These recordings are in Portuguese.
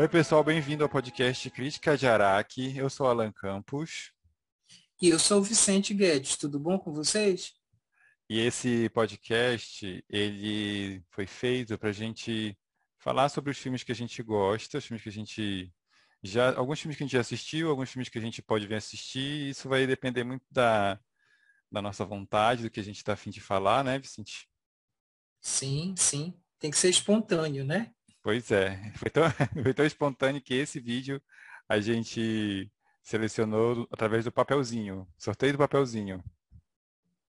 Oi, pessoal, bem-vindo ao podcast Crítica de Araque. Eu sou Alan Campos. E eu sou o Vicente Guedes. Tudo bom com vocês? E esse podcast, ele foi feito para a gente falar sobre os filmes que a gente gosta, os filmes que a gente já, alguns filmes que a gente já assistiu, alguns filmes que a gente pode vir assistir. Isso vai depender muito da, da nossa vontade, do que a gente está afim de falar, né, Vicente? Sim, sim. Tem que ser espontâneo, né? Pois é, foi tão, foi tão espontâneo que esse vídeo a gente selecionou através do papelzinho, sorteio do papelzinho.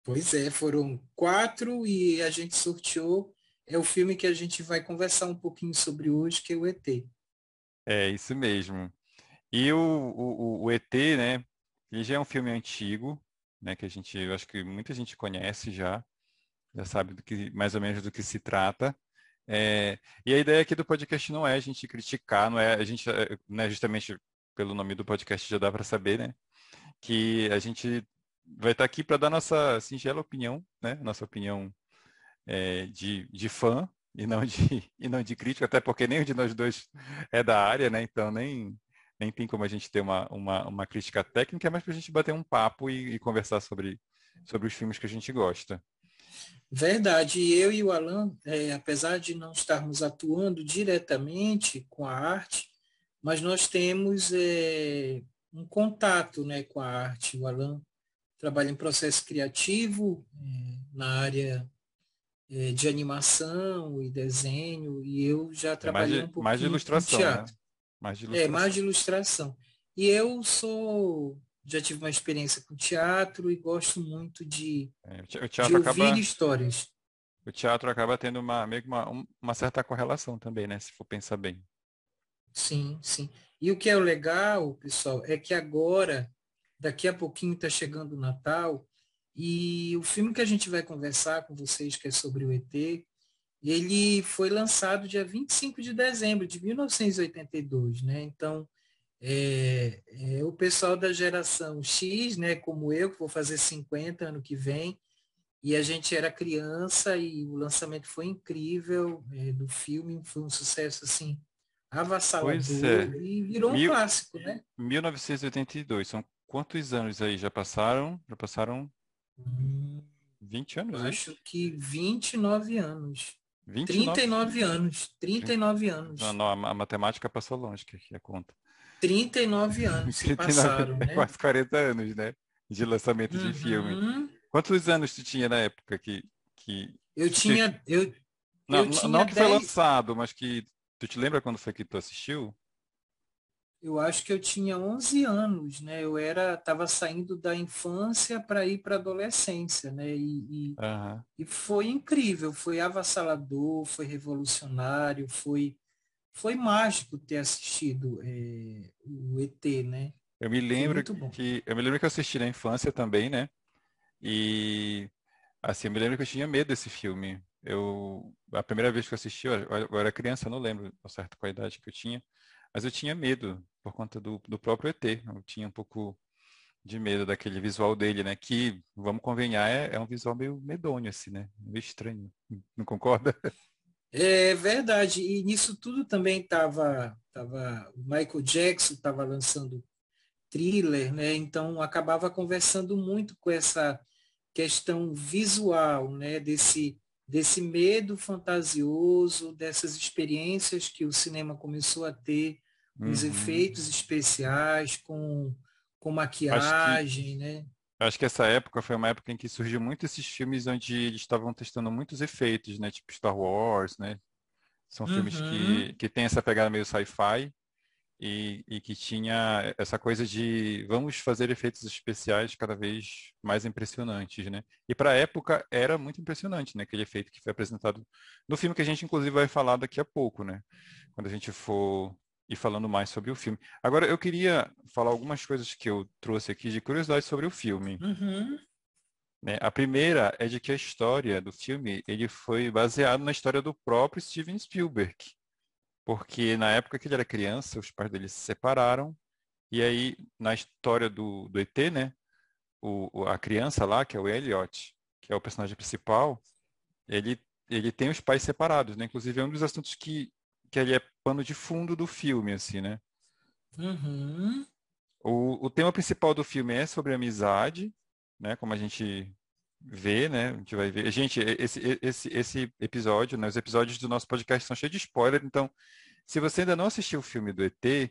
Pois é, foram quatro e a gente sorteou. É o filme que a gente vai conversar um pouquinho sobre hoje, que é o ET. É, isso mesmo. E o, o, o ET, né, ele já é um filme antigo, né, que a gente, eu acho que muita gente conhece já, já sabe do que, mais ou menos do que se trata. É, e a ideia aqui do podcast não é a gente criticar, não é a gente, é, né, justamente pelo nome do podcast já dá para saber, né? Que a gente vai estar aqui para dar nossa singela opinião, né? Nossa opinião é, de, de fã e não de e não de crítico, até porque nenhum de nós dois é da área, né? Então nem nem tem como a gente ter uma, uma, uma crítica técnica, mais para a gente bater um papo e, e conversar sobre, sobre os filmes que a gente gosta. Verdade. E eu e o Alan, é, apesar de não estarmos atuando diretamente com a arte, mas nós temos é, um contato né, com a arte. O Alan trabalha em processo criativo, é, na área é, de animação e desenho, e eu já trabalhei mais de, um pouco mais de ilustração, Né? Mais de ilustração. É, mais de ilustração. E eu sou já tive uma experiência com teatro e gosto muito de, é, de ouvir acaba, histórias. O teatro acaba tendo uma, meio que uma, uma certa correlação também, né? Se for pensar bem. Sim, sim. E o que é legal, pessoal, é que agora, daqui a pouquinho está chegando o Natal, e o filme que a gente vai conversar com vocês, que é sobre o ET, ele foi lançado dia 25 de dezembro de 1982, né? Então, é, é, o pessoal da geração X, né, como eu, que vou fazer 50 ano que vem, e a gente era criança e o lançamento foi incrível é, do filme, foi um sucesso assim avassalador é. e virou um Mil, clássico, né? 1982, são quantos anos aí já passaram? Já passaram hum, 20 anos? Acho que 29 anos. 29? 39 anos. 39 30... anos. Não, não, a matemática passou longe, que é a conta. 39 anos se 39, passaram, né? Quase 40 anos, né? De lançamento uhum. de filme. Quantos anos tu tinha na época que... que eu tinha... Eu, não, eu tinha não que 10... foi lançado, mas que... Tu te lembra quando foi que tu assistiu? Eu acho que eu tinha 11 anos, né? Eu era, estava saindo da infância para ir para a adolescência, né? E, e, uhum. e, foi incrível, foi avassalador, foi revolucionário, foi foi mágico ter assistido é, o ET, né? Eu me lembro que eu me lembro que eu assisti na infância também, né? E assim, eu me lembro que eu tinha medo desse filme. Eu a primeira vez que eu assisti, eu, eu era criança, eu não lembro a idade que eu tinha, mas eu tinha medo por conta do, do próprio ET. Eu tinha um pouco de medo daquele visual dele, né? Que, vamos convenhar, é, é um visual meio medonho, assim, né? Meio estranho. Não concorda? É verdade, e nisso tudo também estava tava, o Michael Jackson estava lançando thriller, né? Então acabava conversando muito com essa questão visual, né? Desse desse medo fantasioso, dessas experiências que o cinema começou a ter, com uhum. os efeitos especiais, com, com maquiagem, né? Eu acho que essa época foi uma época em que surgiu muito esses filmes onde eles estavam testando muitos efeitos, né? Tipo Star Wars, né? São uhum. filmes que, uhum. que tem essa pegada meio sci-fi e, e que tinha essa coisa de vamos fazer efeitos especiais cada vez mais impressionantes, né? E para a época era muito impressionante, né? Aquele efeito que foi apresentado no filme que a gente inclusive vai falar daqui a pouco, né? Quando a gente for e falando mais sobre o filme. Agora, eu queria falar algumas coisas que eu trouxe aqui de curiosidade sobre o filme. Uhum. Né? A primeira é de que a história do filme ele foi baseado na história do próprio Steven Spielberg. Porque na época que ele era criança, os pais dele se separaram, e aí, na história do, do ET, né, o, a criança lá, que é o Elliot, que é o personagem principal, ele, ele tem os pais separados, né? Inclusive, é um dos assuntos que que ele é pano de fundo do filme, assim, né? Uhum. O, o tema principal do filme é sobre amizade, né? Como a gente vê, né? A gente vai ver. Gente, esse, esse, esse episódio, né? Os episódios do nosso podcast são cheios de spoiler, então, se você ainda não assistiu o filme do ET,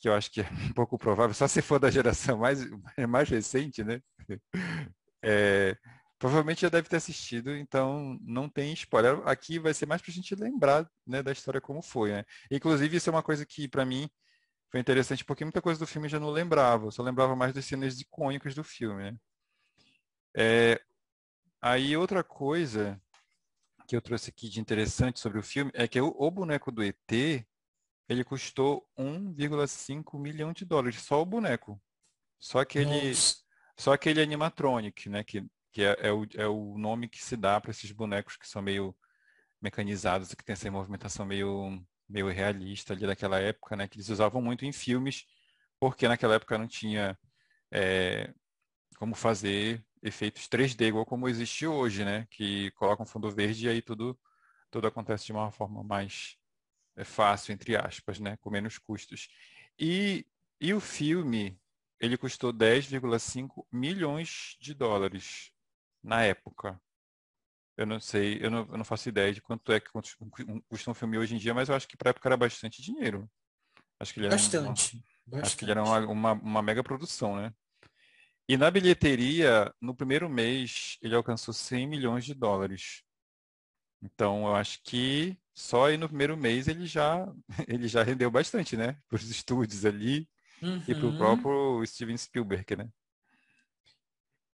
que eu acho que é um pouco provável, só se for da geração mais, mais recente, né? É, provavelmente já deve ter assistido, então não tem spoiler. Aqui vai ser mais para a gente lembrar né, da história como foi, né? Inclusive, isso é uma coisa que, para mim, foi interessante porque muita coisa do filme eu já não lembrava, eu só lembrava mais das cenas icônicas do filme, né? É, aí outra coisa que eu trouxe aqui de interessante sobre o filme é que o, o boneco do ET, ele custou 1,5 milhão de dólares, só o boneco. Só aquele, só aquele animatronic, né? Que, que é, é, o, é o nome que se dá para esses bonecos que são meio mecanizados, que tem essa movimentação meio meio realista ali daquela época, né? Que eles usavam muito em filmes, porque naquela época não tinha é, como fazer efeitos 3D igual como existe hoje, né? Que colocam fundo verde e aí tudo, tudo acontece de uma forma mais é, fácil, entre aspas, né? Com menos custos. E, e o filme, ele custou 10,5 milhões de dólares na época. Eu não sei, eu não, eu não faço ideia de quanto é que custa um filme hoje em dia, mas eu acho que para época era bastante dinheiro. Acho que ele era bastante, uma, bastante. Acho que ele era uma, uma, uma, mega produção, né? E na bilheteria, no primeiro mês, ele alcançou 100 milhões de dólares. Então, eu acho que só aí no primeiro mês ele já, ele já rendeu bastante, né? Para os estúdios ali uhum. e para o próprio Steven Spielberg, né?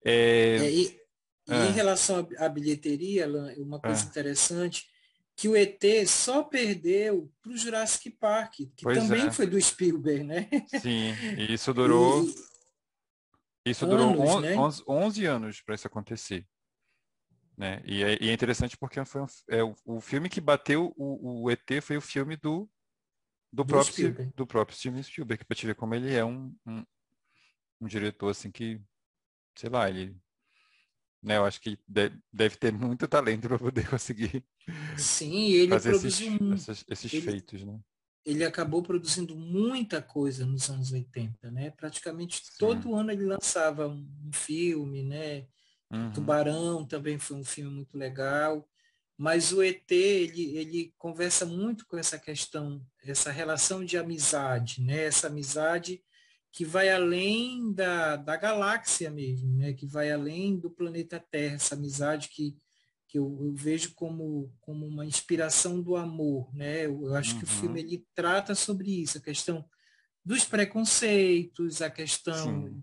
É... É, e e em é. relação à bilheteria, uma coisa é. interessante, que o ET só perdeu para o Jurassic Park, que pois também é. foi do Spielberg, né? Sim, e isso durou. E... Isso anos, durou on, né? 11, 11 anos para isso acontecer. Né? E, é, e é interessante porque foi um, é, o, o, filme que bateu o, o, ET foi o filme do, do, do próprio, Spielberg. do próprio Steven Spielberg, para te ver como ele é um, um, um diretor assim que, sei lá, ele né? Eu acho que deve ter muito talento para poder conseguir Sim, ele fazer produziu esses, esses, esses ele, feitos, né? Ele acabou produzindo muita coisa nos anos 80, né? Praticamente Sim. todo ano ele lançava um filme, né? Uhum. Tubarão também foi um filme muito legal. Mas o ET, ele, ele conversa muito com essa questão, essa relação de amizade, né? Essa amizade que vai além da, da galáxia mesmo, né? que vai além do planeta Terra, essa amizade que, que eu, eu vejo como, como uma inspiração do amor. Né? Eu, eu acho uhum. que o uhum. filme ele trata sobre isso, a questão dos preconceitos, a questão Sim.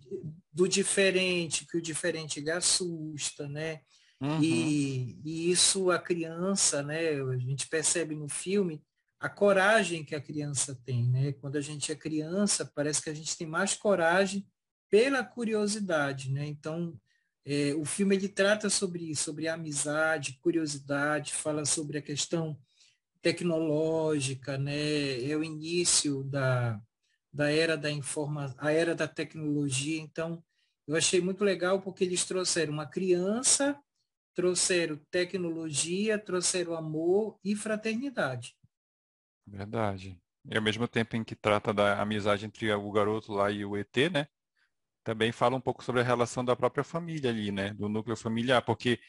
do diferente, que o diferente assusta, né? Uhum. E, e, isso a criança, né? A gente percebe no filme a coragem que a criança tem, né? Quando a gente é criança, parece que a gente tem mais coragem pela curiosidade, né? Então, é, o filme ele trata sobre isso, sobre amizade, curiosidade, fala sobre a questão tecnológica, né? É o início da, da era da informação, a era da tecnologia. Então, eu achei muito legal porque eles trouxeram uma criança, trouxeram tecnologia, trouxeram amor e fraternidade. Verdade. E ao mesmo tempo em que trata da amizade entre o garoto lá e o ET, né? Também fala um pouco sobre a relação da própria família ali, né? Do núcleo familiar, porque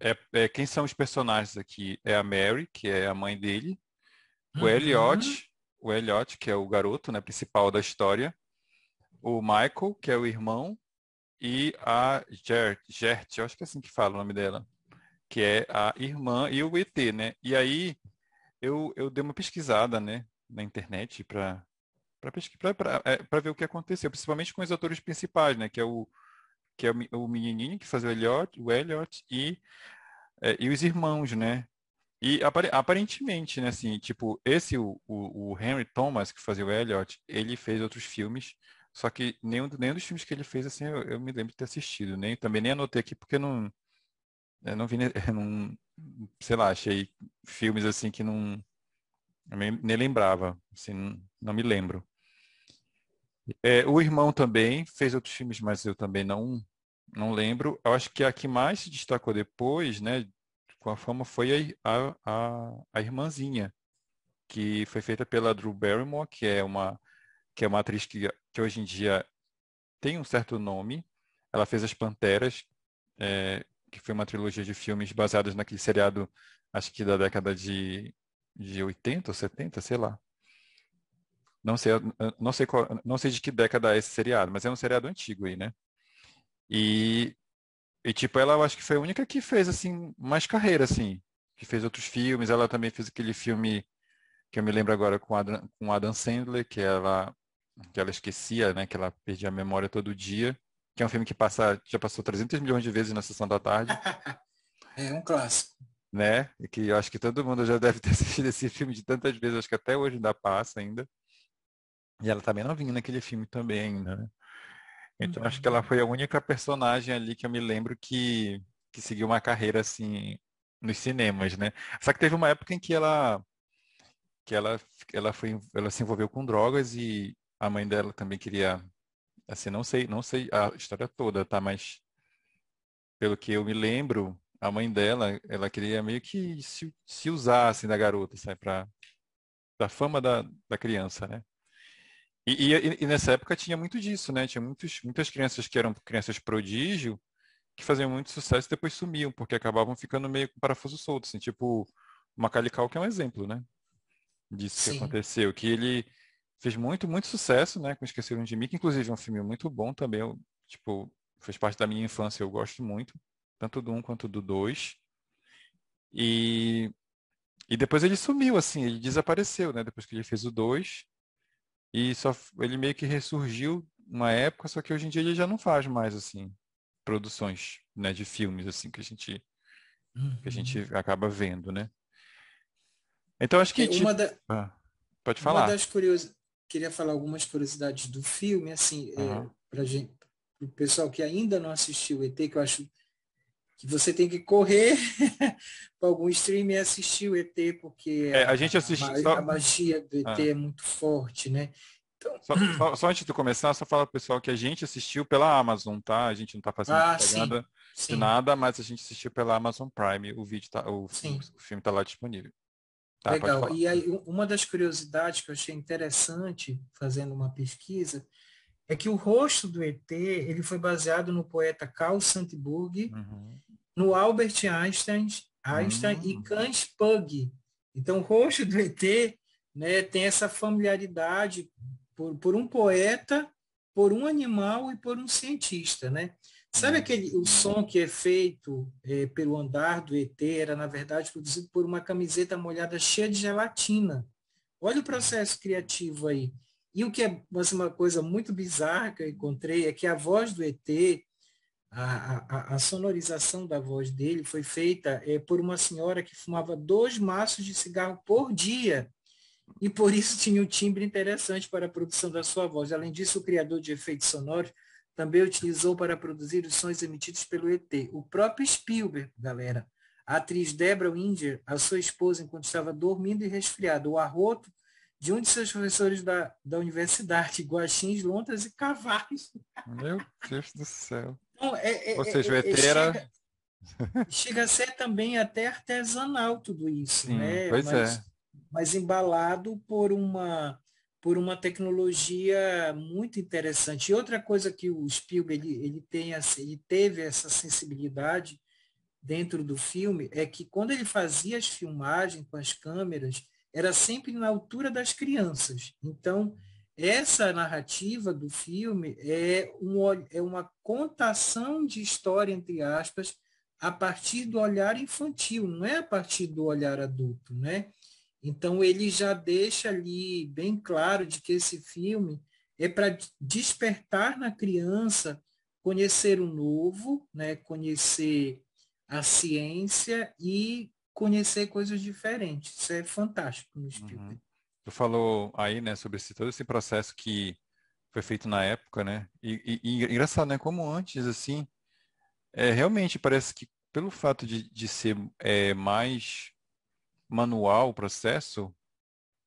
é, é quem são os personagens aqui? É a Mary, que é a mãe dele, o uhum. Elliot, o Elliot, que é o garoto, né, principal da história, o Michael, que é o irmão, e a Gert, Gert, eu acho que é assim que fala o nome dela, que é a irmã e o ET, né? E aí eu, eu dei uma pesquisada né, na internet para para é, ver o que aconteceu, principalmente com os atores principais, né, que é o que é o, menininho que fazia o Elliot, o Elliot e é, e os irmãos, né? E aparentemente, né, assim, tipo, esse o, o, Henry Thomas que fazia o Elliot, ele fez outros filmes, só que nenhum, nenhum dos filmes que ele fez assim eu, eu me lembro de ter assistido, nem também nem anotei aqui porque não eu não vi, não, sei lá, achei filmes assim que não nem lembrava, assim, não, me lembro. É, o irmão também fez outros filmes, mas eu também não não lembro. Eu acho que a que mais se destacou depois, né, com a fama foi a, a, a irmãzinha, que foi feita pela Drew Barrymore, que é uma, que é uma atriz que, que hoje em dia tem um certo nome. Ela fez As Panteras, é, que foi uma trilogia de filmes baseados naquele seriado, acho que da década de, de 80 ou 70, sei lá. Não sei, não sei, qual, não sei de que década é esse seriado, mas é um seriado antigo aí, né? E, e tipo, ela eu acho que foi a única que fez assim mais carreira assim, que fez outros filmes. Ela também fez aquele filme que eu me lembro agora com Adam, com Adam Sandler, que ela que ela esquecia, né, que ela perdia a memória todo dia, que é um filme que passa já passou 300 milhões de vezes na sessão da tarde. é um clássico. Né? E que eu acho que todo mundo já deve ter assistido esse filme de tantas vezes, acho que até hoje ainda passa ainda. E ela também não vinha naquele filme também ainda, né? Então acho que ela foi a única personagem ali que eu me lembro que, que seguiu uma carreira assim nos cinemas, né? Só que teve uma época em que ela que ela ela foi ela se envolveu com drogas e a mãe dela também queria assim, não sei, não sei a história toda, tá, mas pelo que eu me lembro, a mãe dela, ela queria meio que se, se usar assim da garota, sabe, para da fama da, da criança, né? E, e, e, nessa época tinha muito disso, né? Tinha muitos, muitas crianças que eram crianças prodígio que faziam muito sucesso e depois sumiam, porque acabavam ficando meio com parafuso solto, assim, tipo o Macaulay que é um exemplo, né? Disso Sim. que aconteceu, que ele fez muito, muito sucesso, né? Com Esqueceram de Mim, que inclusive é um filme muito bom também, eu, tipo, fez parte da minha infância, eu gosto muito, tanto do um quanto do dois. E, e depois ele sumiu, assim, ele desapareceu, né? Depois que ele fez o dois e só ele meio que ressurgiu uma época, só que hoje em dia ele já não faz mais assim produções, né, de filmes assim que a gente uhum. que a gente uhum. acaba vendo, né? Então acho que uma da, ah, pode falar. Uma das curios... queria falar algumas curiosidades do filme, assim, uhum. é, para gente, o pessoal que ainda não assistiu o ET, que eu acho que você tem que correr para algum stream e assistir o ET, porque é, a, gente assiste, a, só... a magia do ET ah. é muito forte, né? Então... Só, só, só, antes de começar, só fala pro pessoal que a gente assistiu pela Amazon, tá? A gente não está fazendo ah, propaganda sim, de nada, mas a gente assistiu pela Amazon Prime, o vídeo tá, o, o filme está lá disponível. Tá, Legal. E aí, uma das curiosidades que eu achei interessante fazendo uma pesquisa é que o rosto do ET ele foi baseado no poeta Carl Sandburg uhum no Albert Einstein, Einstein e hum. Hans Pug. Então, o rosto do ET né, tem essa familiaridade por, por um poeta, por um animal e por um cientista. Né? Sabe aquele o som que é feito é, pelo andar do ET era, na verdade, produzido por uma camiseta molhada cheia de gelatina. Olha o processo criativo aí. E o que é uma coisa muito bizarra que eu encontrei é que a voz do ET a, a, a, sonorização da voz dele foi feita é, por uma senhora que fumava dois maços de cigarro por dia e por isso tinha um timbre interessante para a produção da sua voz. Além disso, o criador de efeitos sonoros também utilizou para produzir os sons emitidos pelo ET. O próprio Spielberg, galera. A atriz Deborah Winger, a sua esposa, enquanto estava dormindo e resfriada, o arroto de um de seus professores da, da universidade, guaxins, lontras e cavalos. Meu Deus do céu. Então, é, é, Ou seja, o ET é, era... Chega, chega, a ser também até artesanal tudo isso, Sim, né? Pois mas, é. mas embalado por uma por uma tecnologia muito interessante. E outra coisa que o Spielberg ele, ele tem ele teve essa sensibilidade dentro do filme é que quando ele fazia as filmagens com as câmeras era sempre na altura das crianças. Então essa narrativa do filme é, é uma contação de história, entre aspas, a partir do olhar infantil, não é a partir do olhar adulto, né? Então ele já deixa ali bem claro de que esse filme é para despertar na criança conhecer o novo, né? Conhecer a ciência e conhecer coisas diferentes. Isso é fantástico no Spielberg. Uhum. Tu falou aí, né, sobre esse, todo esse processo que foi feito na época, né? E, e, e engraçado, né? Como antes, assim, é, realmente parece que pelo fato de, de ser é, mais manual o processo,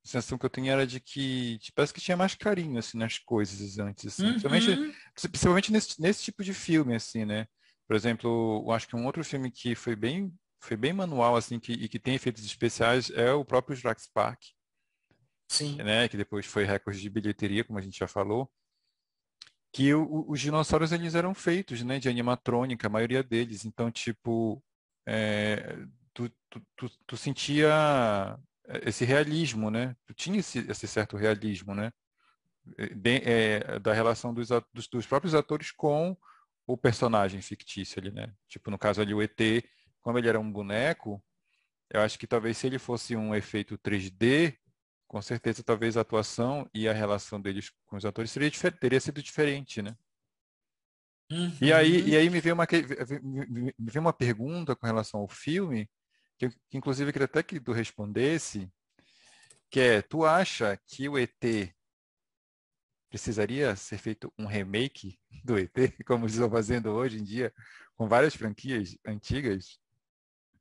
a sensação que eu tinha era de que tipo, parece que tinha mais carinho assim nas coisas antes, assim. uhum. principalmente, principalmente nesse, nesse tipo de filme, assim, né? Por exemplo, eu acho que um outro filme que foi bem foi bem manual assim que, e que tem efeitos especiais é o próprio Jurassic Park Sim. Né, que depois foi recorde de bilheteria, como a gente já falou, que o, os dinossauros eles eram feitos, né, de animatrônica, a maioria deles. Então, tipo, é, tu, tu, tu, tu, sentia esse realismo, né? Tu tinha esse, esse certo realismo, né? De, é, da relação dos, dos, dos, próprios atores com o personagem fictício ali, né? Tipo, no caso ali o ET, como ele era um boneco, eu acho que talvez se ele fosse um efeito 3D, com certeza talvez a atuação e a relação deles com os atores seria, teria sido diferente, né? Uhum. E, aí, e aí me veio, uma, me veio uma pergunta com relação ao filme, que, que inclusive eu queria até que tu respondesse, que é, tu acha que o ET precisaria ser feito um remake do ET, como estão fazendo hoje em dia, com várias franquias antigas?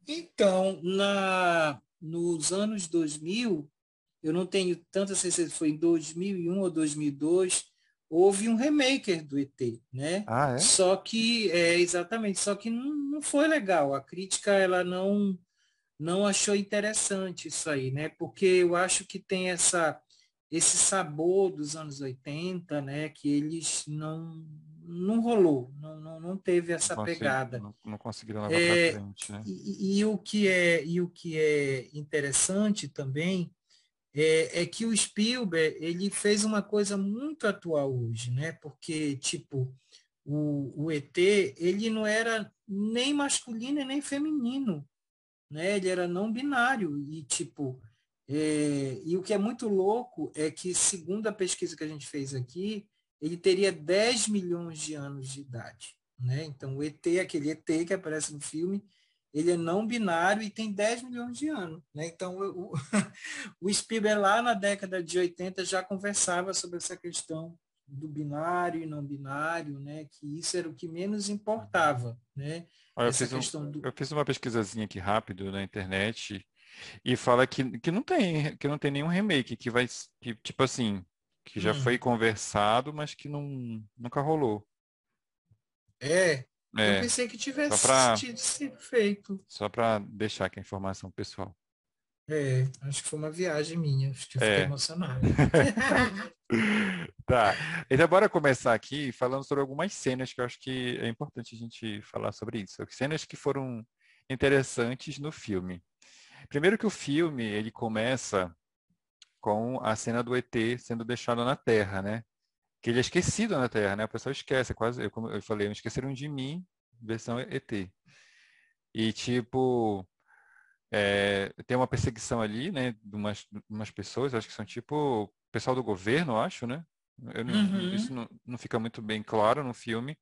Então, na, nos anos 2000, eu não tenho tanta certeza se foi em 2001 ou 2002, houve um remaker do ET, né? Ah, é? Só que, é, exatamente, só que não, não foi legal. A crítica, ela não, não achou interessante isso aí, né? Porque eu acho que tem essa esse sabor dos anos 80, né? Que eles não não rolou, não, não, não teve essa não pegada. Não, não conseguiram levar é, frente, né? E, e, o que é e o que é interessante também é, é, que o Spielberg ele fez uma coisa muito atual hoje, né? Porque tipo o, o ET ele não era nem masculino nem feminino, né? Ele era não binário e tipo é, e o que é muito louco é que segundo a pesquisa que a gente fez aqui ele teria 10 milhões de anos de idade, né? Então o ET aquele ET que aparece no filme ele é não binário e tem 10 milhões de anos. Né? Então, o, o Spielberg lá na década de 80 já conversava sobre essa questão do binário e não binário, né? que isso era o que menos importava. Né? Eu, fiz um, do... eu, fiz uma pesquisazinha aqui rápido na internet e fala que, que, não, tem, que não tem nenhum remake, que vai, que, tipo assim, que já hum. foi conversado, mas que não, nunca rolou. É, é, eu pensei que tivesse pra, sido feito. Só para deixar aqui a informação pessoal. É, acho que foi uma viagem minha, acho que eu fiquei é. emocionado. tá. Então bora começar aqui falando sobre algumas cenas que eu acho que é importante a gente falar sobre isso. Cenas que foram interessantes no filme. Primeiro que o filme, ele começa com a cena do ET sendo deixado na Terra, né? que ele é esquecido na Terra, né? O pessoal esquece, quase, eu, como eu falei, esqueceram de mim, versão ET. E tipo, é, tem uma perseguição ali, né, de umas, de umas pessoas, acho que são tipo pessoal do governo, acho, né? Eu, uhum. Isso não, não fica muito bem claro no filme.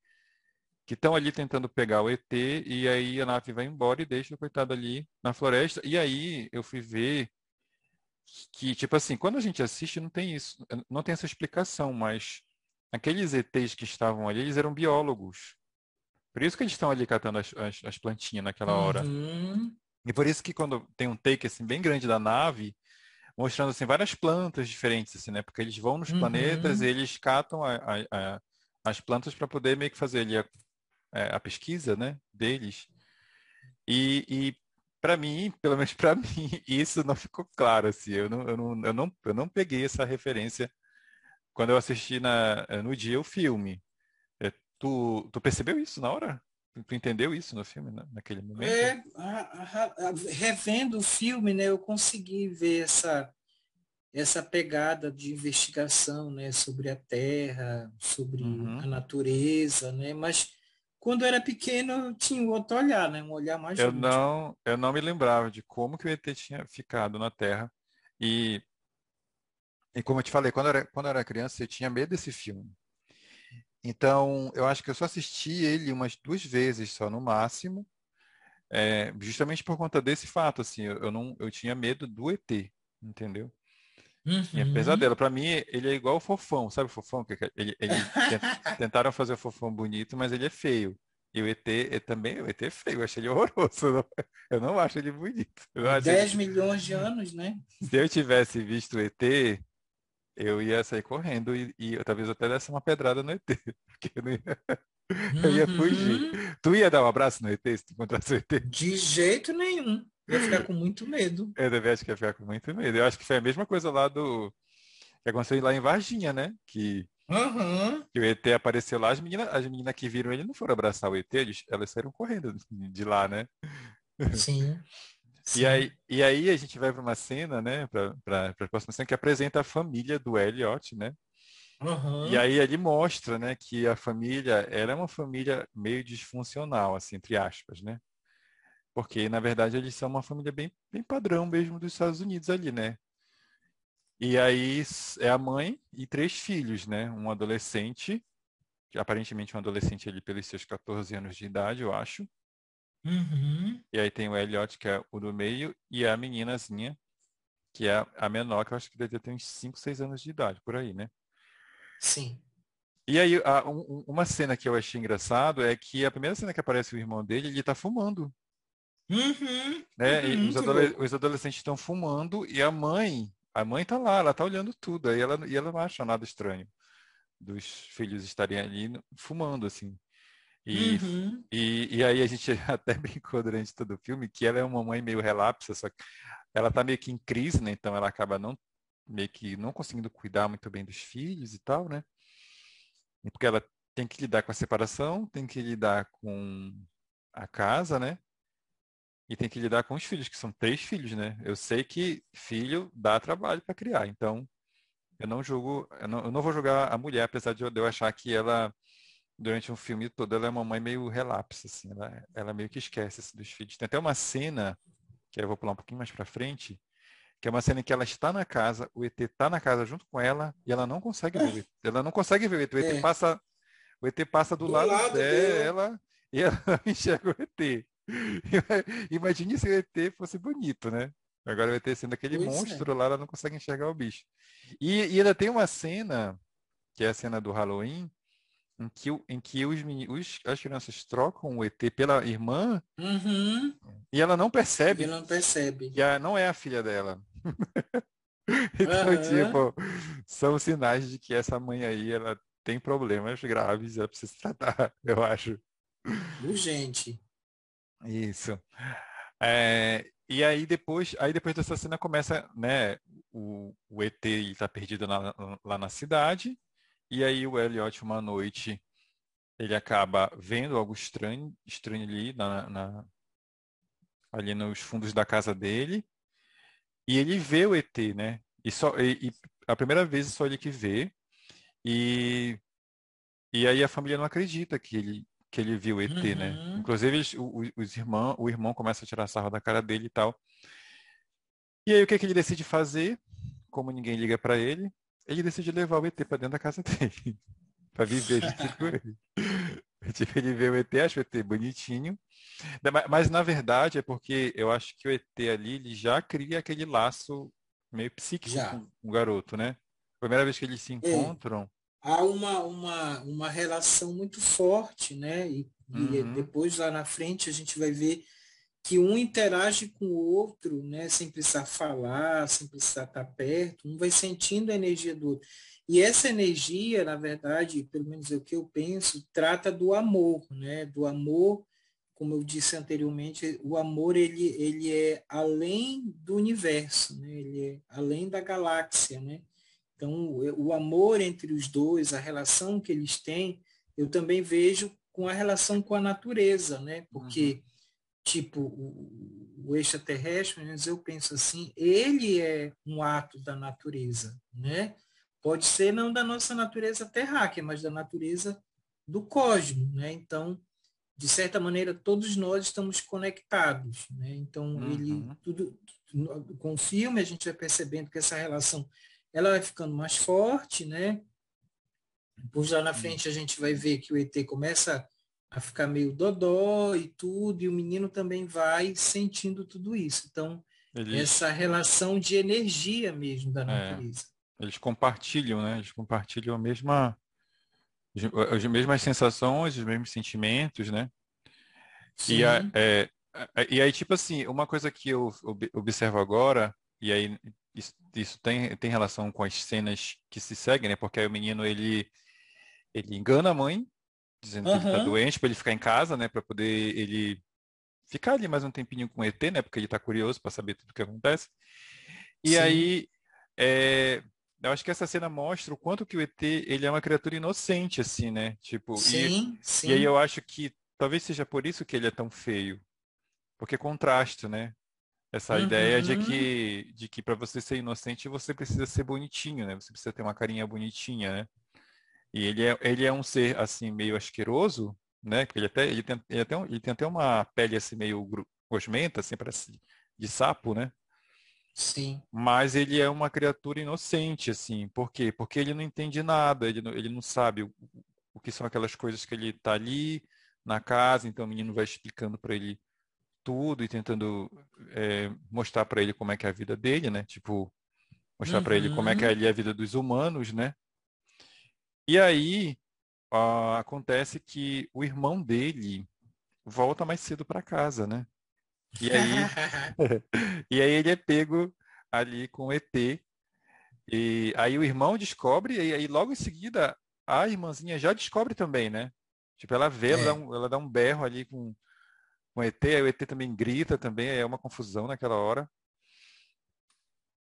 Que estão ali tentando pegar o ET e aí a nave vai embora e deixa o coitado ali na floresta. E aí eu fui ver que, tipo assim, quando a gente assiste não tem isso, não tem essa explicação, mas aqueles ETs que estavam ali, eles eram biólogos. Por isso que eles estão ali catando as, as, as plantinhas naquela hora. Uhum. E por isso que quando tem um take assim bem grande da nave, mostrando assim várias plantas diferentes, assim, né? Porque eles vão nos uhum. planetas e eles catam a, a, a, as plantas para poder meio que fazer ali a, é, pesquisa, né? Deles. E, e para mim, pelo menos para mim, isso não ficou claro assim. Eu não, eu não, eu não, eu não peguei essa referência quando eu assisti na, eh, no dia o filme. É, tu, tu percebeu isso na hora? Tu entendeu isso no filme, né, naquele momento? É, a, a, revendo o filme, né, eu consegui ver essa, essa pegada de investigação né, sobre a Terra, sobre uhum. a natureza, né, mas quando eu era pequeno eu tinha outro olhar, né, um olhar mais eu não Eu não me lembrava de como que o ET tinha ficado na Terra e e como eu te falei, quando eu era, quando eu era criança, eu tinha medo desse filme. Então, eu acho que eu só assisti ele umas duas vezes só, no máximo, é, justamente por conta desse fato, assim, eu, eu, não, eu tinha medo do ET, entendeu? Uhum. E é pesadelo. Para mim, ele é igual o fofão, sabe o fofão? Ele, ele tentaram fazer o fofão bonito, mas ele é feio. E o ET é também, o ET é feio, eu achei ele horroroso. Eu não acho ele bonito. 10 milhões de anos, né? Se eu tivesse visto o ET, eu ia sair correndo e, e talvez até desse uma pedrada no ET, porque eu, ia, eu ia fugir. Uhum. Tu ia dar um abraço no ET se tu encontrasse o ET? De jeito nenhum. Ia ficar com muito medo. Eu deve acho que ia ficar com muito medo. Eu acho que foi a mesma coisa lá do. que aconteceu lá em Varginha, né? Que, uhum. que o ET apareceu lá, as meninas, as meninas que viram ele não foram abraçar o ET, eles, elas saíram correndo de lá, né? Sim. E aí, e aí a gente vai para uma cena, né, para a próxima cena, que apresenta a família do Elliot, né? Uhum. E aí ele mostra, né, que a família era é uma família meio disfuncional, assim, entre aspas, né? Porque, na verdade, eles são uma família bem, bem padrão mesmo dos Estados Unidos ali, né? E aí é a mãe e três filhos, né? Um adolescente, aparentemente um adolescente ali pelos seus 14 anos de idade, eu acho. Uhum. E aí tem o Elliot, que é o do meio, e a meninazinha, que é a menor, que eu acho que deve ter uns 5, 6 anos de idade, por aí, né? Sim. E aí, a, um, uma cena que eu achei engraçado é que a primeira cena que aparece o irmão dele, ele tá fumando. Uhum. Né? Uhum, os, adole os, adolescentes estão fumando e a mãe, a mãe tá lá, ela tá olhando tudo. Aí ela, e ela não acha nada estranho dos filhos estarem ali fumando, assim. E, uhum. e, e, aí a gente até brincou durante todo o filme que ela é uma mãe meio relapsa, só que ela tá meio que em crise, né? Então ela acaba não meio que não conseguindo cuidar muito bem dos filhos e tal, né? Porque ela tem que lidar com a separação, tem que lidar com a casa, né? E tem que lidar com os filhos, que são três filhos, né? Eu sei que filho dá trabalho para criar, então eu não julgo, eu não, eu não vou julgar a mulher, apesar de eu achar que ela durante um filme todo, ela é uma mãe meio relapsa, assim, ela, ela meio que esquece assim, dos filhos. Tem até uma cena, que eu vou pular um pouquinho mais para frente, que é uma cena em que ela está na casa, o ET está na casa junto com ela e ela não consegue ver o ET. Ela não consegue ver o ET. O ET, é. passa, o ET passa do, do lado, lado dela e ela não enxerga o ET. Imagine se o ET fosse bonito, né? Agora o ET sendo aquele pois monstro é. lá, ela não consegue enxergar o bicho. E, e ainda tem uma cena, que é a cena do Halloween, em que, em que os, os, as crianças trocam o ET pela irmã uhum. e ela não percebe. E não percebe. Que a, não é a filha dela. então, uhum. tipo, são sinais de que essa mãe aí, ela tem problemas graves, ela precisa tratar, eu acho. Urgente. Isso. É, e aí depois, aí depois dessa cena começa, né, o, o ET está perdido na, lá na cidade, e aí o Elliot, uma noite, ele acaba vendo algo estranho, estranho ali, na, na, ali nos fundos da casa dele. E ele vê o ET, né? E, só, e, e a primeira vez só ele que vê. E, e aí a família não acredita que ele, que ele viu o ET, né? uhum. né? Inclusive os, os irmãos, o irmão começa a tirar sarro da cara dele e tal. E aí o que, é que ele decide fazer? Como ninguém liga para ele, ele decide levar o ET para dentro da casa dele. para viver junto com ele. Tipo, ele vê o ET, acha o ET bonitinho. Mas, na verdade, é porque eu acho que o ET ali, ele já cria aquele laço meio psíquico já. com o garoto, né? Primeira vez que eles se encontram. É. Há uma, uma, uma relação muito forte, né? E, uhum. e depois lá na frente a gente vai ver que um interage com o outro, né, sem precisar falar, sem precisar estar perto, um vai sentindo a energia do outro. E essa energia, na verdade, pelo menos é o que eu penso, trata do amor, né, do amor, como eu disse anteriormente, o amor ele, ele é além do universo, né, ele é além da galáxia, né? Então, o amor entre os dois, a relação que eles têm, eu também vejo com a relação com a natureza, né? Porque uhum tipo o, o extraterrestre, mas eu penso assim, ele é um ato da natureza, né? Pode ser não da nossa natureza terráquea, mas da natureza do cosmos, né? Então, de certa maneira, todos nós estamos conectados, né? Então, uhum. ele tudo com o filme a gente vai percebendo que essa relação ela vai ficando mais forte, né? Depois lá na frente a gente vai ver que o ET começa a ficar meio dodó e tudo, e o menino também vai sentindo tudo isso. Então, eles... essa relação de energia mesmo da é. natureza. É, eles compartilham, né? Eles compartilham a mesma as mesmas sensações, os mesmos sentimentos, né? Sim. E, a, é, e aí, tipo assim, uma coisa que eu observo agora, e aí isso, isso, tem, tem relação com as cenas que se seguem, né? Porque aí o menino, ele, ele engana a mãe, dizendo uhum. que ele está doente para ele ficar em casa, né, para poder ele ficar ali mais um tempinho com o ET, né? Porque ele está curioso para saber tudo o que acontece. E Sim. aí, é, eu acho que essa cena mostra o quanto que o ET ele é uma criatura inocente, assim, né? Tipo, sim, e, sim. e aí eu acho que talvez seja por isso que ele é tão feio, porque contraste, né? Essa Uhum. ideia de que de que para você ser inocente você precisa ser bonitinho, né? Você precisa ter uma carinha bonitinha, né? E ele é, ele é um ser assim meio asqueroso, né? Que ele até ele tem, ele até ele tem até uma pele assim meio gosmenta, assim parece de sapo, né? Sim. Mas ele é uma criatura inocente, assim. Por quê? Porque ele não entende nada, ele não, ele não sabe o, o que são aquelas coisas que ele está ali na casa, então o menino vai explicando para ele tudo e tentando é, mostrar para ele como é que é a vida dele, né? Tipo, mostrar para ele como é que é Uhum. ali a vida dos humanos, né? E aí ah, acontece que o irmão dele volta mais cedo para casa, né? E aí e aí ele é pego ali com o ET. E aí o irmão descobre, e aí logo em seguida a irmãzinha já descobre também, né? Tipo, ela vê, ela, É. dá um, ela dá um berro ali com, com o ET, aí o ET também grita também, aí é uma confusão naquela hora.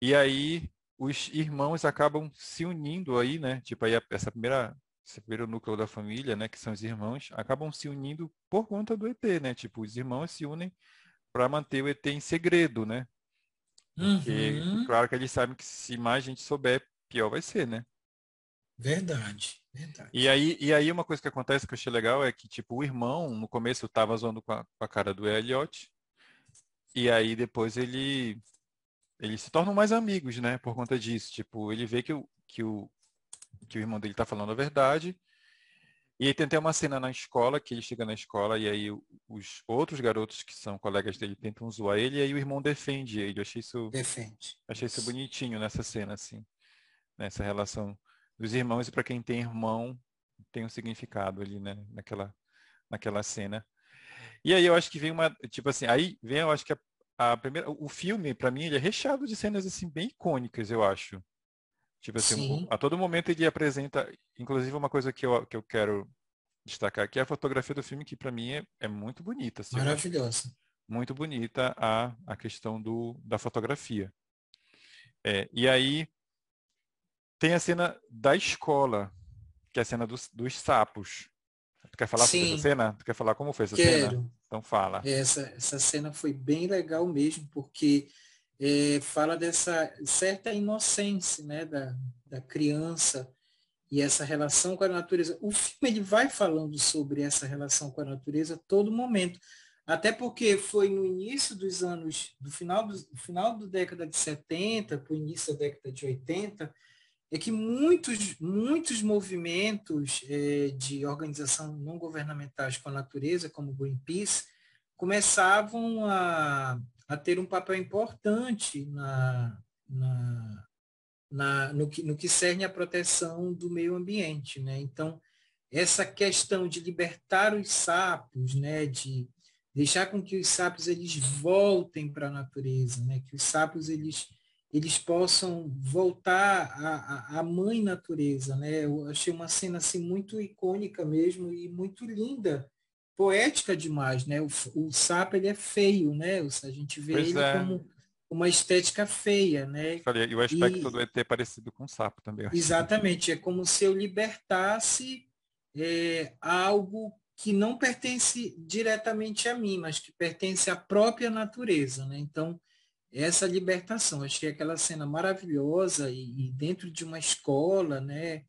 E aí os irmãos acabam se unindo aí, né? Tipo, aí essa primeira, esse primeiro núcleo da família, né? Que são os irmãos, acabam se unindo por conta do ET, né? Tipo, os irmãos se unem para manter o ET em segredo, né? Porque, Uhum. claro que eles sabem que se mais gente souber, pior vai ser, né? Verdade, verdade. E aí, e aí uma coisa que acontece que eu achei legal é que, tipo, o irmão, no começo, tava zoando com a, com a cara do Elliot, e aí depois ele eles se tornam mais amigos, né? Por conta disso. Tipo, ele vê que o, que o, que o irmão dele tá falando a verdade. E aí tem até uma cena na escola, que ele chega na escola e aí os outros garotos que são colegas dele tentam zoar ele, e aí o irmão defende ele. Eu achei isso Defende. Achei isso bonitinho nessa cena, assim. Nessa relação dos irmãos e para quem tem irmão tem um significado ali, né? Naquela, naquela cena. E aí eu acho que vem uma, tipo assim, aí vem, eu acho que a, a primeira, o filme para mim ele é recheado de cenas assim bem icônicas, eu acho. Tipo assim, Sim. a todo momento ele apresenta, inclusive uma coisa que eu, que eu quero destacar aqui é a fotografia do filme que para mim é, é muito bonita, assim, Maravilhosa. muito bonita a, a questão do, da fotografia. É, e aí tem a cena da escola, que é a cena dos, dos sapos. Tu quer falar sobre Sim. essa cena? Tu quer falar como foi essa cena? Quero. Então fala. Essa, essa cena foi bem legal mesmo, porque é, fala dessa certa inocência né, da, da criança e essa relação com a natureza. O filme ele vai falando sobre essa relação com a natureza a todo momento. Até porque foi no início dos anos, do final do, final da década de 70 para o início da década de 80, é que muitos, muitos movimentos é, de organização não governamentais com a natureza, como o Greenpeace, começavam a, a ter um papel importante na, na, na, no, que, no que cerne a proteção do meio ambiente. Né? Então, essa questão de libertar os sapos, né? de deixar com que os sapos eles voltem para a natureza, né? que os sapos eles eles possam voltar à, à mãe natureza, né? Eu achei uma cena assim muito icônica mesmo e muito linda, poética demais, né? O, o sapo ele é feio, né? A gente vê Pois ele é. como uma estética feia, né? Falei, e o aspecto E- do ET é parecido com um sapo também. Exatamente, é como se eu libertasse é, algo que não pertence diretamente a mim, mas que pertence à própria natureza, né? Então, essa libertação, achei aquela cena maravilhosa e, e dentro de uma escola, né?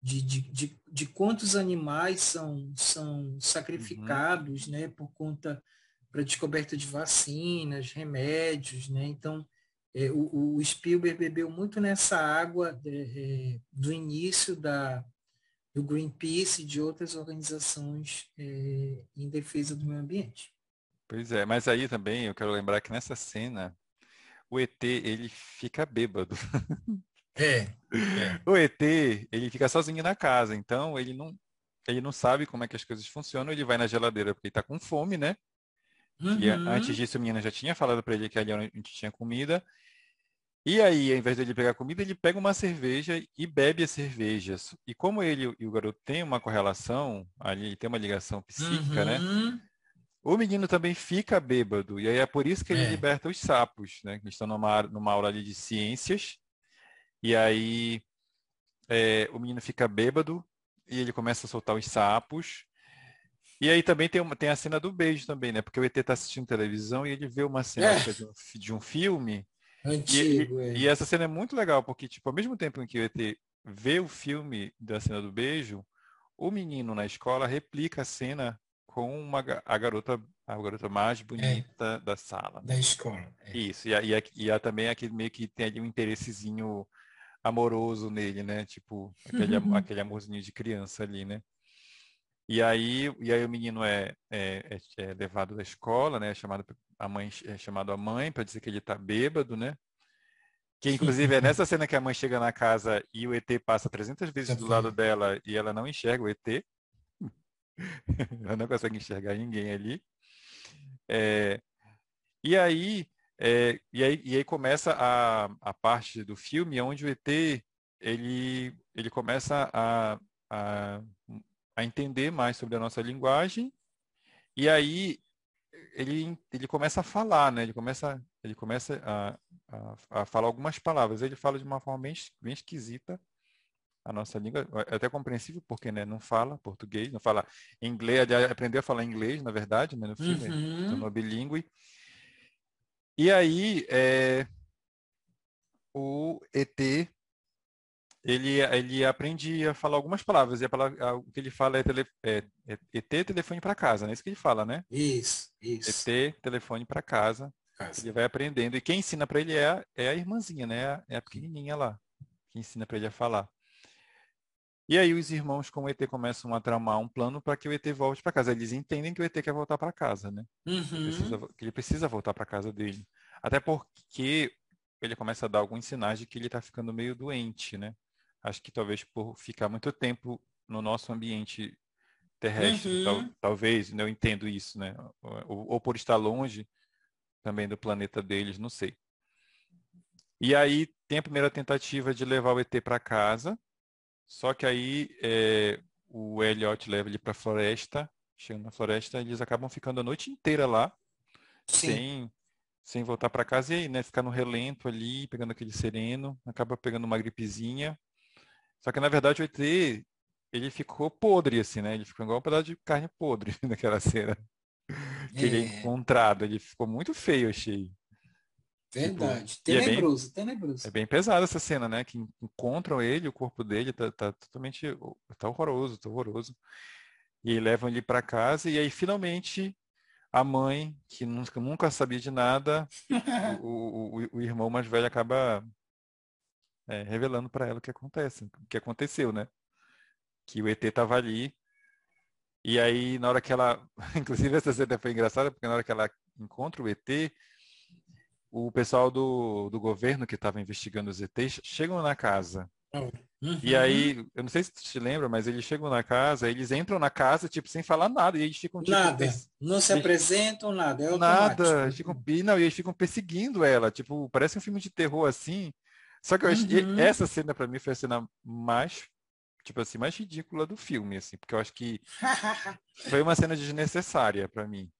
De, de, de, de quantos animais são, são sacrificados, né? Por conta para descoberta de vacinas, remédios, né? Então, é, o, o Spielberg bebeu muito nessa água é, do início da, do Greenpeace e de outras organizações é, em defesa do meio ambiente. Pois é, mas aí também eu quero lembrar que nessa cena o ET ele fica bêbado. É, O ET, ele fica sozinho na casa, então ele não, ele não sabe como é que as coisas funcionam, ele vai na geladeira porque ele tá com fome, né? E Uhum. antes disso a menina já tinha falado para ele que ali onde tinha comida. E aí, ao invés dele pegar comida, ele pega uma cerveja e bebe a cerveja. E como ele e o garoto têm uma correlação, ali tem uma ligação psíquica, né? O menino também fica bêbado, e aí é por isso que ele É. liberta os sapos, né? Que estão numa, numa aula ali de ciências, e aí é, o menino fica bêbado, e ele começa a soltar os sapos. E aí também tem, uma, tem a cena do beijo também, né? Porque o ET está assistindo televisão e ele vê uma cena É. é de, um, de um filme. Antigo, e- é. e essa cena é muito legal, porque, tipo, ao mesmo tempo em que o ET vê o filme da cena do beijo, o menino na escola replica a cena com uma, a garota, a garota mais bonita da sala. da escola. é. Isso, e, e, e há também aquele meio que tem ali um interessezinho amoroso nele, né? Tipo, aquele, am- aquele amorzinho de criança ali, né? E aí, e aí o menino é, é, é- é levado da escola, né? É chamado a mãe é chamado a mãe para dizer que ele tá bêbado, né? Que inclusive é nessa cena que a mãe chega na casa e o ET passa 300 vezes do lado dela e ela não enxerga o ET. ela não consegue enxergar ninguém ali. É, e aí, é, e aí, e aí começa a, a parte do filme onde o ET ele, ele começa a, a, a entender mais sobre a nossa linguagem e aí ele, ele começa a falar, né? Ele começa, ele começa a, a, a falar algumas palavras. Ele fala de uma forma bem, bem esquisita a nossa língua. É até compreensível porque né, não fala português, não fala inglês. Aprendeu a falar inglês, na verdade, né, no filme. Se Uhum. tornou bilíngue. E aí, é, o ET, ele, ele aprende a falar algumas palavras. E a palavra, o que ele fala é, tele, é, é ET, telefone para casa, né? Isso que ele fala, né? Isso, isso. ET, telefone para casa. Casa. Ele vai aprendendo. E quem ensina para ele é a, é a irmãzinha, né? É a- É a pequenininha lá, que ensina para ele a falar. E aí os irmãos com o ET começam a tramar um plano para que o ET volte para casa. Eles entendem que o ET quer voltar para casa, né? Precisa Uhum. vo- que ele precisa voltar para casa dele. Até porque ele começa a dar alguns sinais de que ele está ficando meio doente, né? Acho que talvez por ficar muito tempo no nosso ambiente terrestre, Uhum. tal- talvez, né? eu entendo isso, né? Ou, ou por estar longe também do planeta deles, não sei. E aí tem a primeira tentativa de levar o ET para casa, só que aí é, o Elliot leva ele para a floresta, chegando na floresta, eles acabam ficando a noite inteira lá, Sim. sem, sem voltar para casa e aí, né, ficar no relento ali, pegando aquele sereno, acaba pegando uma gripezinha. Só que na verdade o ET, ele ficou podre assim, né? Ele ficou igual um pedaço de carne podre naquela cena que ele é É, encontrado. Ele ficou muito feio, achei. Verdade. e é bem- Tenebroso, tenebroso. É bem pesada essa cena, né? Que encontram ele, o corpo dele tá, tá totalmente, tá horroroso, tá horroroso. E levam ele para casa e aí finalmente a mãe, que nunca, nunca sabia de nada, o, o, o irmão mais velho acaba é, revelando para ela o que acontece, o que aconteceu, né? Que o ET tava ali. E aí, na hora que ela. Inclusive, essa cena foi engraçada, porque na hora que ela encontra o ET, o pessoal do, do governo que estava investigando os ETs chegam na casa. E Uhum. aí, eu não sei se tu te lembra, mas eles chegam na casa, eles entram na casa, tipo, sem falar nada, e eles ficam, tipo, Nada. Não se apresentam, nada. É nada, eles ficam, e não, e eles ficam perseguindo ela, tipo, parece um filme de terror assim. Só que eu achei, Uhum. essa cena pra mim foi a cena mais, tipo assim, mais ridícula do filme, assim, porque eu acho que foi uma cena desnecessária pra mim.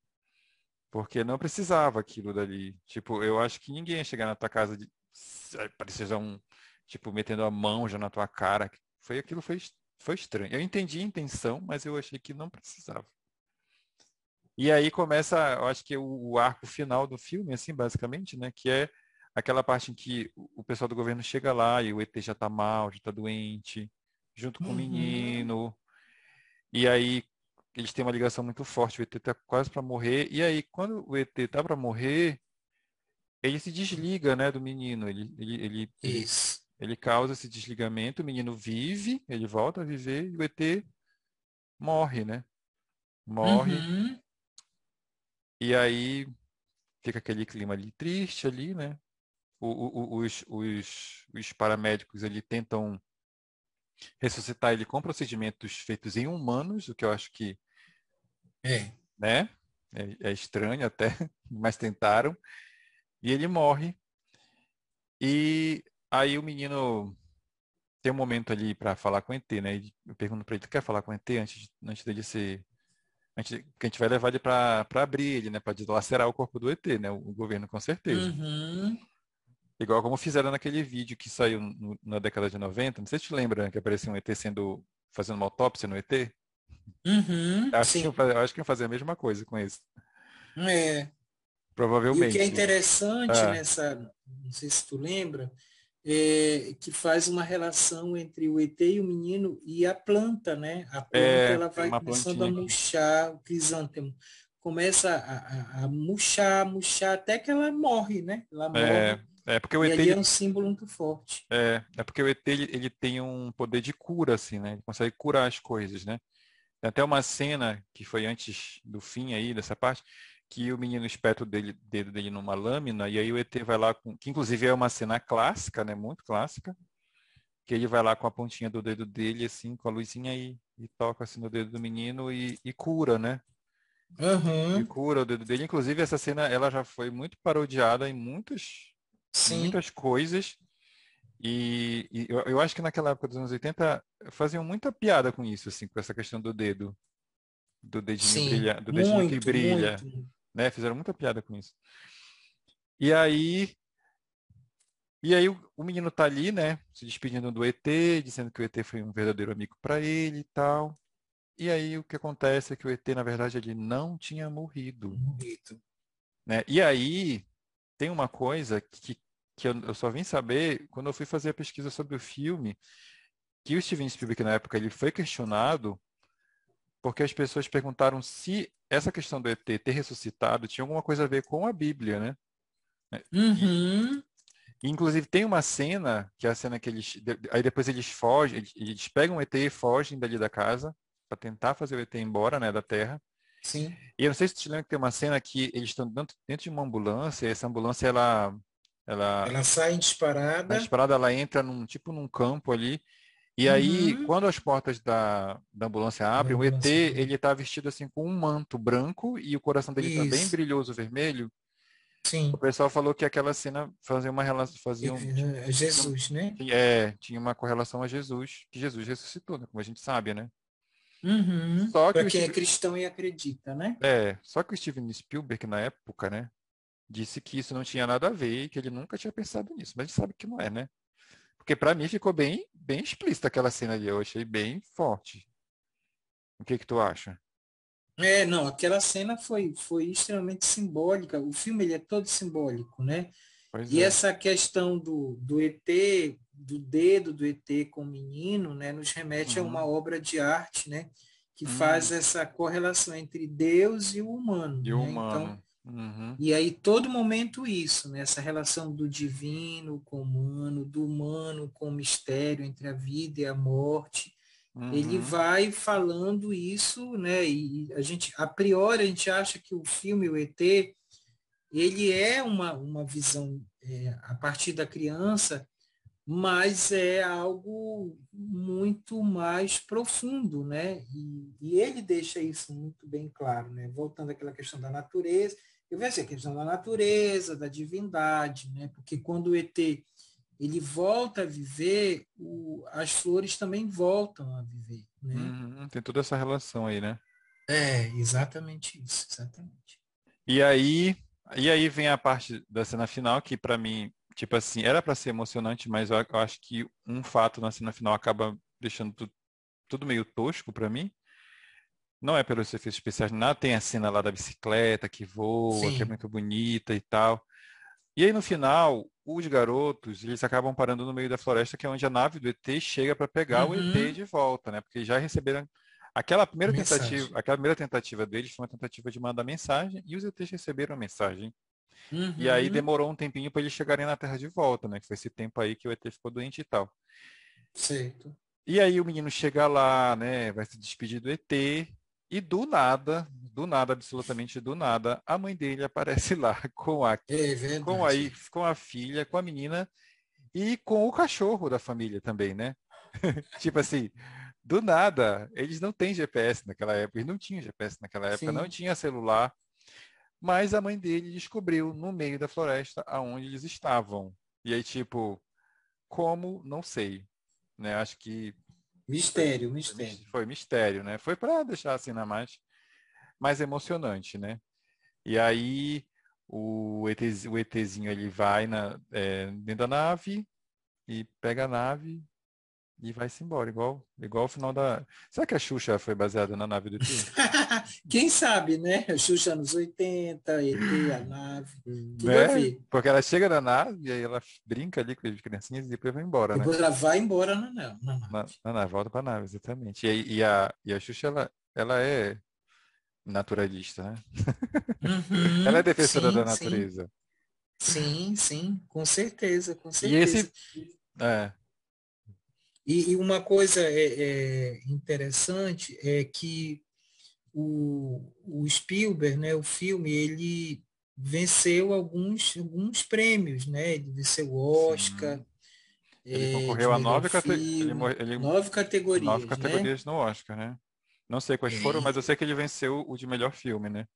Porque não precisava aquilo dali. Tipo, eu acho que ninguém ia chegar na tua casa de parecia um, tipo, metendo a mão já na tua cara. Foi aquilo foi foi estranho. Eu entendi a intenção, mas eu achei que não precisava. E aí começa, eu acho que o, o arco final do filme, assim, basicamente, né, que é aquela parte em que o o pessoal do governo chega lá e o ET já tá mal, já tá doente, junto com o Uhum. menino. E aí eles têm uma ligação muito forte, o ET tá quase para morrer. E aí, quando o ET tá para morrer, ele se desliga, né, do menino. Ele, ele, ele, ele, causa esse desligamento, o menino vive, ele volta a viver e o ET morre, né? Morre. Uhum. E aí fica aquele clima ali triste ali, né? O- o- os, os, os paramédicos ali tentam ressuscitar ele com procedimentos feitos em humanos, o que eu acho que É. né? É, é estranho até, mas tentaram. E ele morre. E aí o menino tem um momento ali para falar com o ET, né? E Eu pergunto para ele, tu quer falar com o ET antes, antes dele ser a gente, que a gente vai levar ele para abrir ele, né? Para dilacerar o corpo do ET, né? O, o governo com certeza. Uhum. Igual como fizeram naquele vídeo que saiu no, na década de 90. Não sei se te lembra que aparecia um ET sendo fazendo uma autópsia no ET. Uhum, acho, que, eu acho que iam fazer a mesma coisa com isso. É. Provavelmente. E o que é interessante é. nessa, não sei se tu lembra, é, que faz uma relação entre o ET e o menino e a planta, né? A planta é, ela vai começando a murchar, o crisântemo começa a, a, a, murchar, murchar, até que ela morre, né? Ela é, morre. É, é porque o ET ele é um símbolo muito forte. É, é porque o ET ele, ele tem um poder de cura, assim, né? Ele consegue curar as coisas, né? Tem até uma cena que foi antes do fim aí dessa parte, que o menino espeta o dele, dedo dele numa lâmina e aí o ET vai lá com, que inclusive é uma cena clássica, né, muito clássica, que ele vai lá com a pontinha do dedo dele assim, com a luzinha aí e toca assim no dedo do menino e, e cura, né? Uhum. E cura o dedo dele. Inclusive essa cena ela já foi muito parodiada em muitas Sim. muitas coisas. E, e eu, eu, acho que naquela época dos anos 80 faziam muita piada com isso, assim, com essa questão do dedo. Do dedinho, Sim, brilha, do dedinho muito, que brilha. muito né? Fizeram muita piada com isso. E aí, e aí o, o, menino tá ali, né? Se despedindo do ET, dizendo que o ET foi um verdadeiro amigo para ele e tal. E aí o que acontece é que o ET, na verdade, ele não tinha morrido. Morrido. Né? E aí tem uma coisa que, que eu, eu só vim saber quando eu fui fazer a pesquisa sobre o filme, que o Steven Spielberg na época ele foi questionado porque as pessoas perguntaram se essa questão do ET ter ressuscitado tinha alguma coisa a ver com a Bíblia, né? Uhum. E, inclusive tem uma cena, que é a cena que eles. Aí depois eles fogem, eles, eles pegam o ET e fogem dali da casa para tentar fazer o ET embora, né, da Terra. Sim. E eu não sei se te lembra que tem uma cena que eles estão dentro, dentro de uma ambulância, e essa ambulância ela. Ela, ela sai disparada. Disparada ela entra num tipo num campo ali e aí, uhum. quando as portas da, da ambulância abrem, o ET, ele tá vestido assim com um manto branco e o coração dele Isso. tá bem brilhoso vermelho. Sim. O pessoal falou que aquela cena fazia uma relação, fazia um, é, é Jesus, né? É, tinha uma correlação a Jesus, que Jesus ressuscitou, né? como a gente sabe, né? Uhum. Só que quem é cristão e acredita, né? É, só que o Steven Spielberg na época, né, disse que isso não tinha nada a ver e que ele nunca tinha pensado nisso, mas a gente sabe que não é, né? Porque para mim ficou bem, bem explícita aquela cena ali. Eu achei bem forte. O que que tu acha? É, não, aquela cena foi, foi extremamente simbólica. O filme ele é todo simbólico, né? Pois e é. essa questão do, do ET, do dedo do ET com o menino, né, nos remete uhum. a uma obra de arte, né? Que uhum. faz essa correlação entre Deus e o humano. E né? o humano. Então, Uhum. E aí, todo momento isso, né? essa relação do divino com o humano, do humano com o mistério entre a vida e a morte. Uhum. Ele vai falando isso, né? E a gente, a priori, a gente acha que o filme, o ET, ele é uma, uma visão é, a partir da criança, mas é algo muito mais profundo, né? E, e, ele deixa isso muito bem claro, né? Voltando àquela questão da natureza, eu vejo assim, a questão da natureza, da divindade, né? Porque quando o ET ele volta a viver, o, as flores também voltam a viver, né? Uhum, tem toda essa relação aí, né? É, exatamente isso, exatamente. E aí, e aí vem a parte da cena final que para mim, tipo assim, era para ser emocionante, mas eu, eu, acho que um fato na cena final acaba deixando tudo, tudo meio tosco para mim, não é pelos efeitos especiais, nada. Tem a cena lá da bicicleta que voa, Sim. que é muito bonita e tal. E aí no final, os garotos, eles acabam parando no meio da floresta, que é onde a nave do ET chega para pegar uhum. o ET de volta, né? Porque já receberam aquela primeira mensagem. tentativa, aquela primeira tentativa deles foi uma tentativa de mandar mensagem e os ETs receberam a mensagem. Uhum. E aí demorou um tempinho para eles chegarem na Terra de volta, né? Que foi esse tempo aí que o ET ficou doente e tal. Certo. E aí o menino chega lá, né? Vai se despedir do ET e do nada, do nada, absolutamente do nada, a mãe dele aparece lá com a, é com a, com a filha, com a menina e com o cachorro da família também, né? tipo assim, do nada, eles não têm GPS naquela época, eles não tinham GPS naquela época, Sim. não tinha celular, mas a mãe dele descobriu no meio da floresta aonde eles estavam. E aí, tipo, como? Não sei. Né? Acho que Mistério, mistério. Foi mistério, né? Foi para deixar assim na mais. mais emocionante, né? E aí o, ET, o ETzinho ele vai na, é, dentro da nave e pega a nave e vai-se embora, igual, igual o final da. Será que a Xuxa foi baseada na nave do ET? Quem sabe, né? A Xuxa nos 80, ET, a nave, tudo né? a ver. Porque ela chega na nave e aí ela brinca ali com as criancinhas e depois vai embora, depois né? ela vai embora na, na, na nave. Na, na nave, volta pra nave, exatamente. E, e, a, e a Xuxa, ela, ela é naturalista, né? Uhum, ela é defensora sim, da natureza. Sim, sim, com certeza, com E certeza. esse. É, E, e uma coisa é, é interessante é que o, o Spielberg, né, o filme, ele venceu alguns, alguns prêmios, né? Ele venceu o Oscar. Ele é, concorreu de a nove, cate- ele, ele- nove categorias, nove né? categorias no Oscar, né? Não sei quais foram, É. mas eu sei que ele venceu o de melhor filme, né?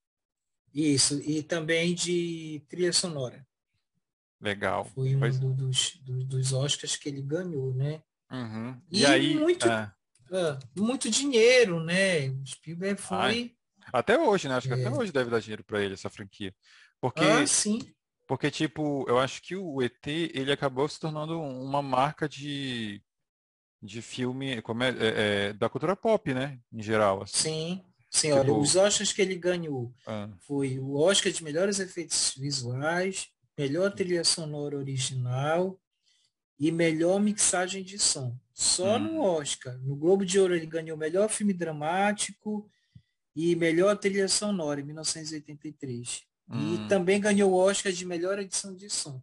Isso, e também de trilha sonora. Legal. Foi um Pois- do- dos, dos, dos Oscars que ele ganhou, né? Uhum. E E, aí, muito- ah, Ah, muito dinheiro, né? O Spielberg foi. Ai, até hoje, né? Acho que É. até hoje deve dar dinheiro pra ele essa franquia. Porque, Ah, sim. porque tipo, eu acho que o ET, ele acabou se tornando uma marca de, de filme como é, é, é, da cultura pop, né? Em geral, assim. Sim, sim, olha, Tipo- os Oscars que ele ganhou Ah, foi o Oscar de melhores efeitos visuais, melhor trilha sonora original e melhor mixagem de som. Só Hum. no Oscar. No Globo de Ouro ele ganhou melhor filme dramático e melhor trilha sonora em 1983. hum. E também ganhou o Oscar de melhor edição de som.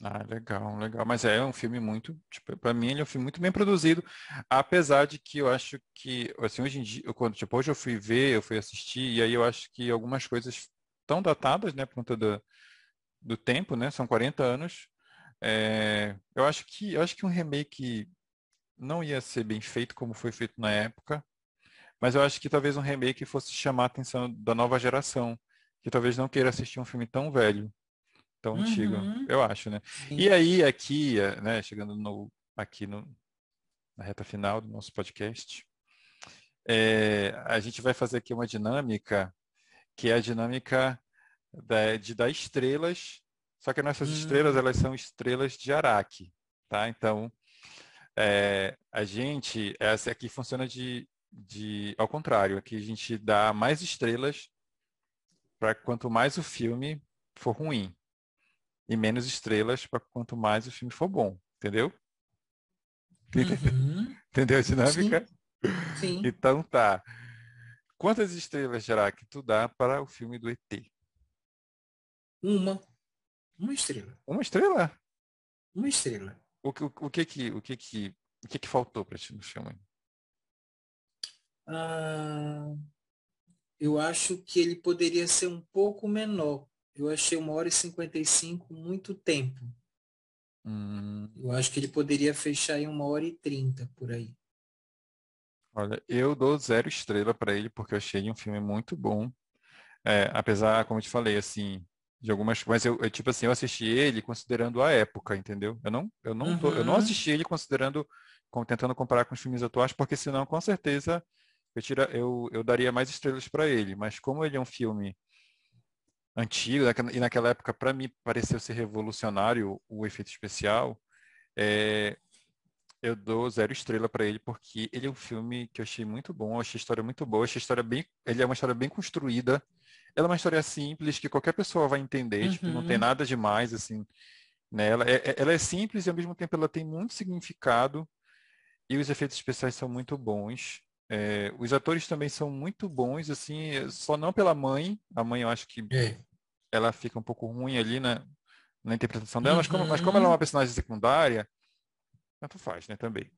Ah, legal, legal. Mas é um filme muito, tipo, para mim ele é um filme muito bem produzido, apesar de que eu acho que, assim, hoje em dia, eu, quando, tipo, hoje eu fui ver, eu fui assistir, e aí eu acho que algumas coisas estão datadas, né, por conta do, do tempo, né, são 40 anos. É, eu acho que, eu acho que um remake não ia ser bem feito como foi feito na época, mas eu acho que talvez um remake fosse chamar a atenção da nova geração, que talvez não queira assistir um filme tão velho, tão antigo, Uhum. eu acho, né? Sim. E aí, aqui, eh, né, chegando no, aqui no, na reta final do nosso podcast, eh, a gente vai fazer aqui uma dinâmica, que é a dinâmica da- de dar estrelas, só que nossas Hum. estrelas, elas são estrelas de Araque, tá? Então, eh, a gente, essa aqui funciona de, de, ao contrário, aqui a gente dá mais estrelas para quanto mais o filme for ruim e menos estrelas para quanto mais o filme for bom, entendeu? Uhum. Entendeu a dinâmica? Sim. Então tá. Quantas estrelas será que tu dá para o filme do ET? Uma. Uma estrela. Uma estrela? Uma estrela. O, que- o, o que que o que que o que que faltou para ti no filme? Ah, eu acho que ele poderia ser um pouco menor. Eu achei uma hora e 55 muito tempo. Hum, Eu acho que ele poderia fechar em uma hora e trinta por aí. olha, eu dou zero estrela para ele porque eu achei ele um filme muito bom. É, apesar, como eu te falei, assim, de algumas, mas eu, eu, tipo assim, eu assisti ele considerando a época, entendeu? Eu não, eu não, tô- eu não Uhum. assisti ele considerando, com- tentando comparar com os filmes atuais, porque senão, com certeza, eu, tira, eu, eu daria mais estrelas para ele. Mas como ele é um filme antigo, e naquela época, para mim, pareceu ser revolucionário o efeito especial, é, eu dou zero estrela para ele porque ele é um filme que eu achei muito bom, eu achei a história muito boa, achei a história bem, ele é uma história bem construída. Ela é uma história simples que qualquer pessoa vai entender, tipo, não tem Uhum. nada demais assim nela. É- é- ela é simples e ao mesmo tempo ela tem muito significado e os efeitos especiais são muito bons. É, os atores também são muito bons, assim, só não pela mãe. A mãe eu acho que É. ela fica um pouco ruim ali na, na interpretação dela, mas, como, mas como Uhum. ela é uma personagem secundária, tanto faz, né, também.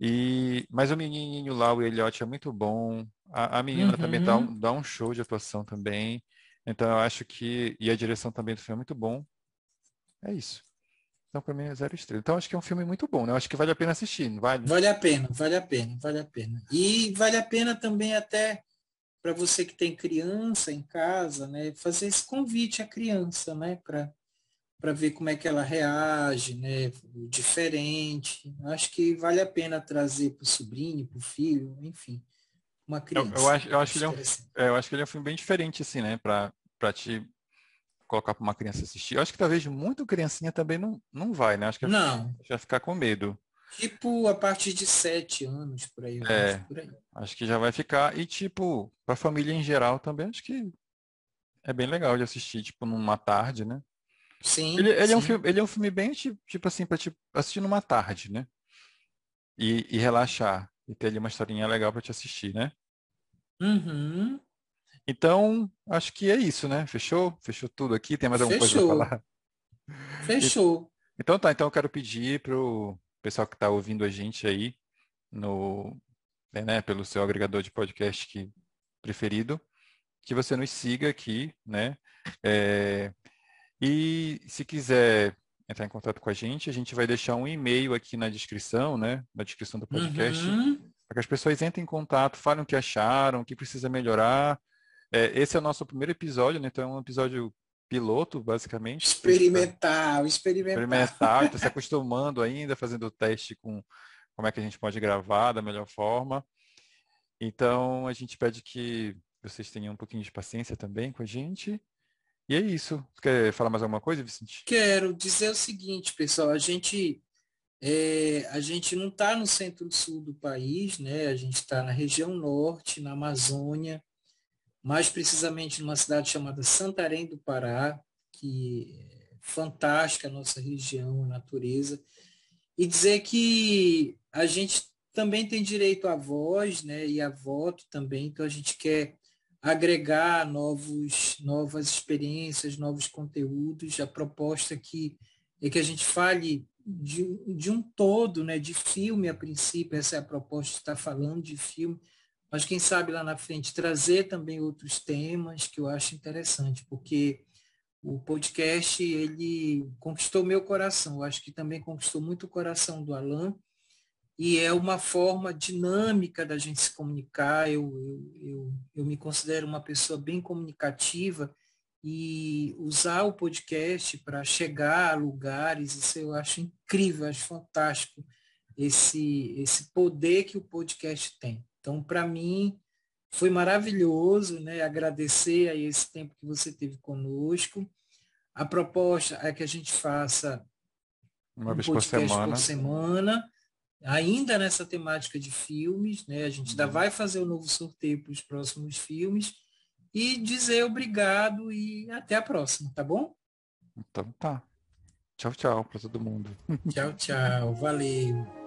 E, mas o menininho lá, o Elliot, é muito bom. A, a menina também dá Uhum. um, dá um show de atuação também. Então eu acho que. E a direção também do filme é muito bom. É isso. Então para mim é zero estrela. Então acho que é um filme muito bom, né? Eu acho que vale a pena assistir, não vale? Vale a pena, vale a pena, vale a pena. E vale a pena também até para você que tem criança em casa, né, fazer esse convite à criança, né, para para ver como é que ela reage, né, o diferente. Acho que vale a pena trazer para o sobrinho, para o filho, enfim, uma criança. Eu, eu acho, eu, acho que ele é um, é, eu acho que ele é um filme bem diferente, assim, né? Pra te colocar para uma criança assistir. Eu acho que talvez muito criancinha também não, não vai, né? Acho que não. já ficar com medo. Tipo, a partir de sete anos, por aí. É, acho, por aí. acho que já vai ficar. E, tipo, para a família em geral também, acho que é bem legal de assistir, tipo, numa tarde, né? Sim. Ele, ele sim. É, um filme, ele é um filme bem, tipo assim, para tipo, assistir numa tarde, né? E, e relaxar. E ter ali uma historinha legal para te assistir, né? Uhum. Então, acho que é isso, né? Fechou? Fechou tudo aqui? Tem mais alguma Fechou. coisa para falar? Fechou. Então tá, então eu quero pedir pro pessoal que está ouvindo a gente aí no, né, pelo seu agregador de podcast que, preferido, que você nos siga aqui, né? É, e se quiser entrar em contato com a gente, a gente vai deixar um e-mail aqui na descrição, né? Na descrição do podcast, uhum. para que as pessoas entrem em contato, falem o que acharam, o que precisa melhorar. É, esse é o nosso primeiro episódio, né? Então é um episódio piloto, basicamente. Experimental, experimental. Experimental, está se acostumando ainda, fazendo o teste com como é que a gente pode gravar da melhor forma. Então, a gente pede que vocês tenham um pouquinho de paciência também com a gente. E é isso. Quer falar mais alguma coisa, Vicente? Quero dizer o seguinte, pessoal, a gente é, a gente não está no centro-sul do país, né? A gente está na região norte, na Amazônia, mais precisamente numa cidade chamada Santarém do Pará, que é fantástica a nossa região, a natureza, e dizer que a gente também tem direito à voz, né, e a voto também, então a gente quer agregar novos, novas experiências, novos conteúdos. A proposta aqui é que a gente fale de, de um todo, né, de filme a princípio, essa é a proposta de estar falando de filme, mas quem sabe lá na frente trazer também outros temas que eu acho interessante, porque o podcast ele conquistou meu coração, eu acho que também conquistou muito o coração do Alan, e é uma forma dinâmica da gente se comunicar. Eu, eu, eu, eu me considero uma pessoa bem comunicativa e usar o podcast para chegar a lugares, isso eu acho incrível, acho fantástico esse, esse poder que o podcast tem. Então, para mim, foi maravilhoso, né? Agradecer aí esse tempo que você teve conosco. A proposta é que a gente faça uma um vez por semana. por semana, ainda nessa temática de filmes, né? A gente ainda uhum. vai fazer o um novo sorteio para os próximos filmes e dizer obrigado e até a próxima, tá bom? Então tá. Tchau, tchau para todo mundo. Tchau, tchau. Valeu.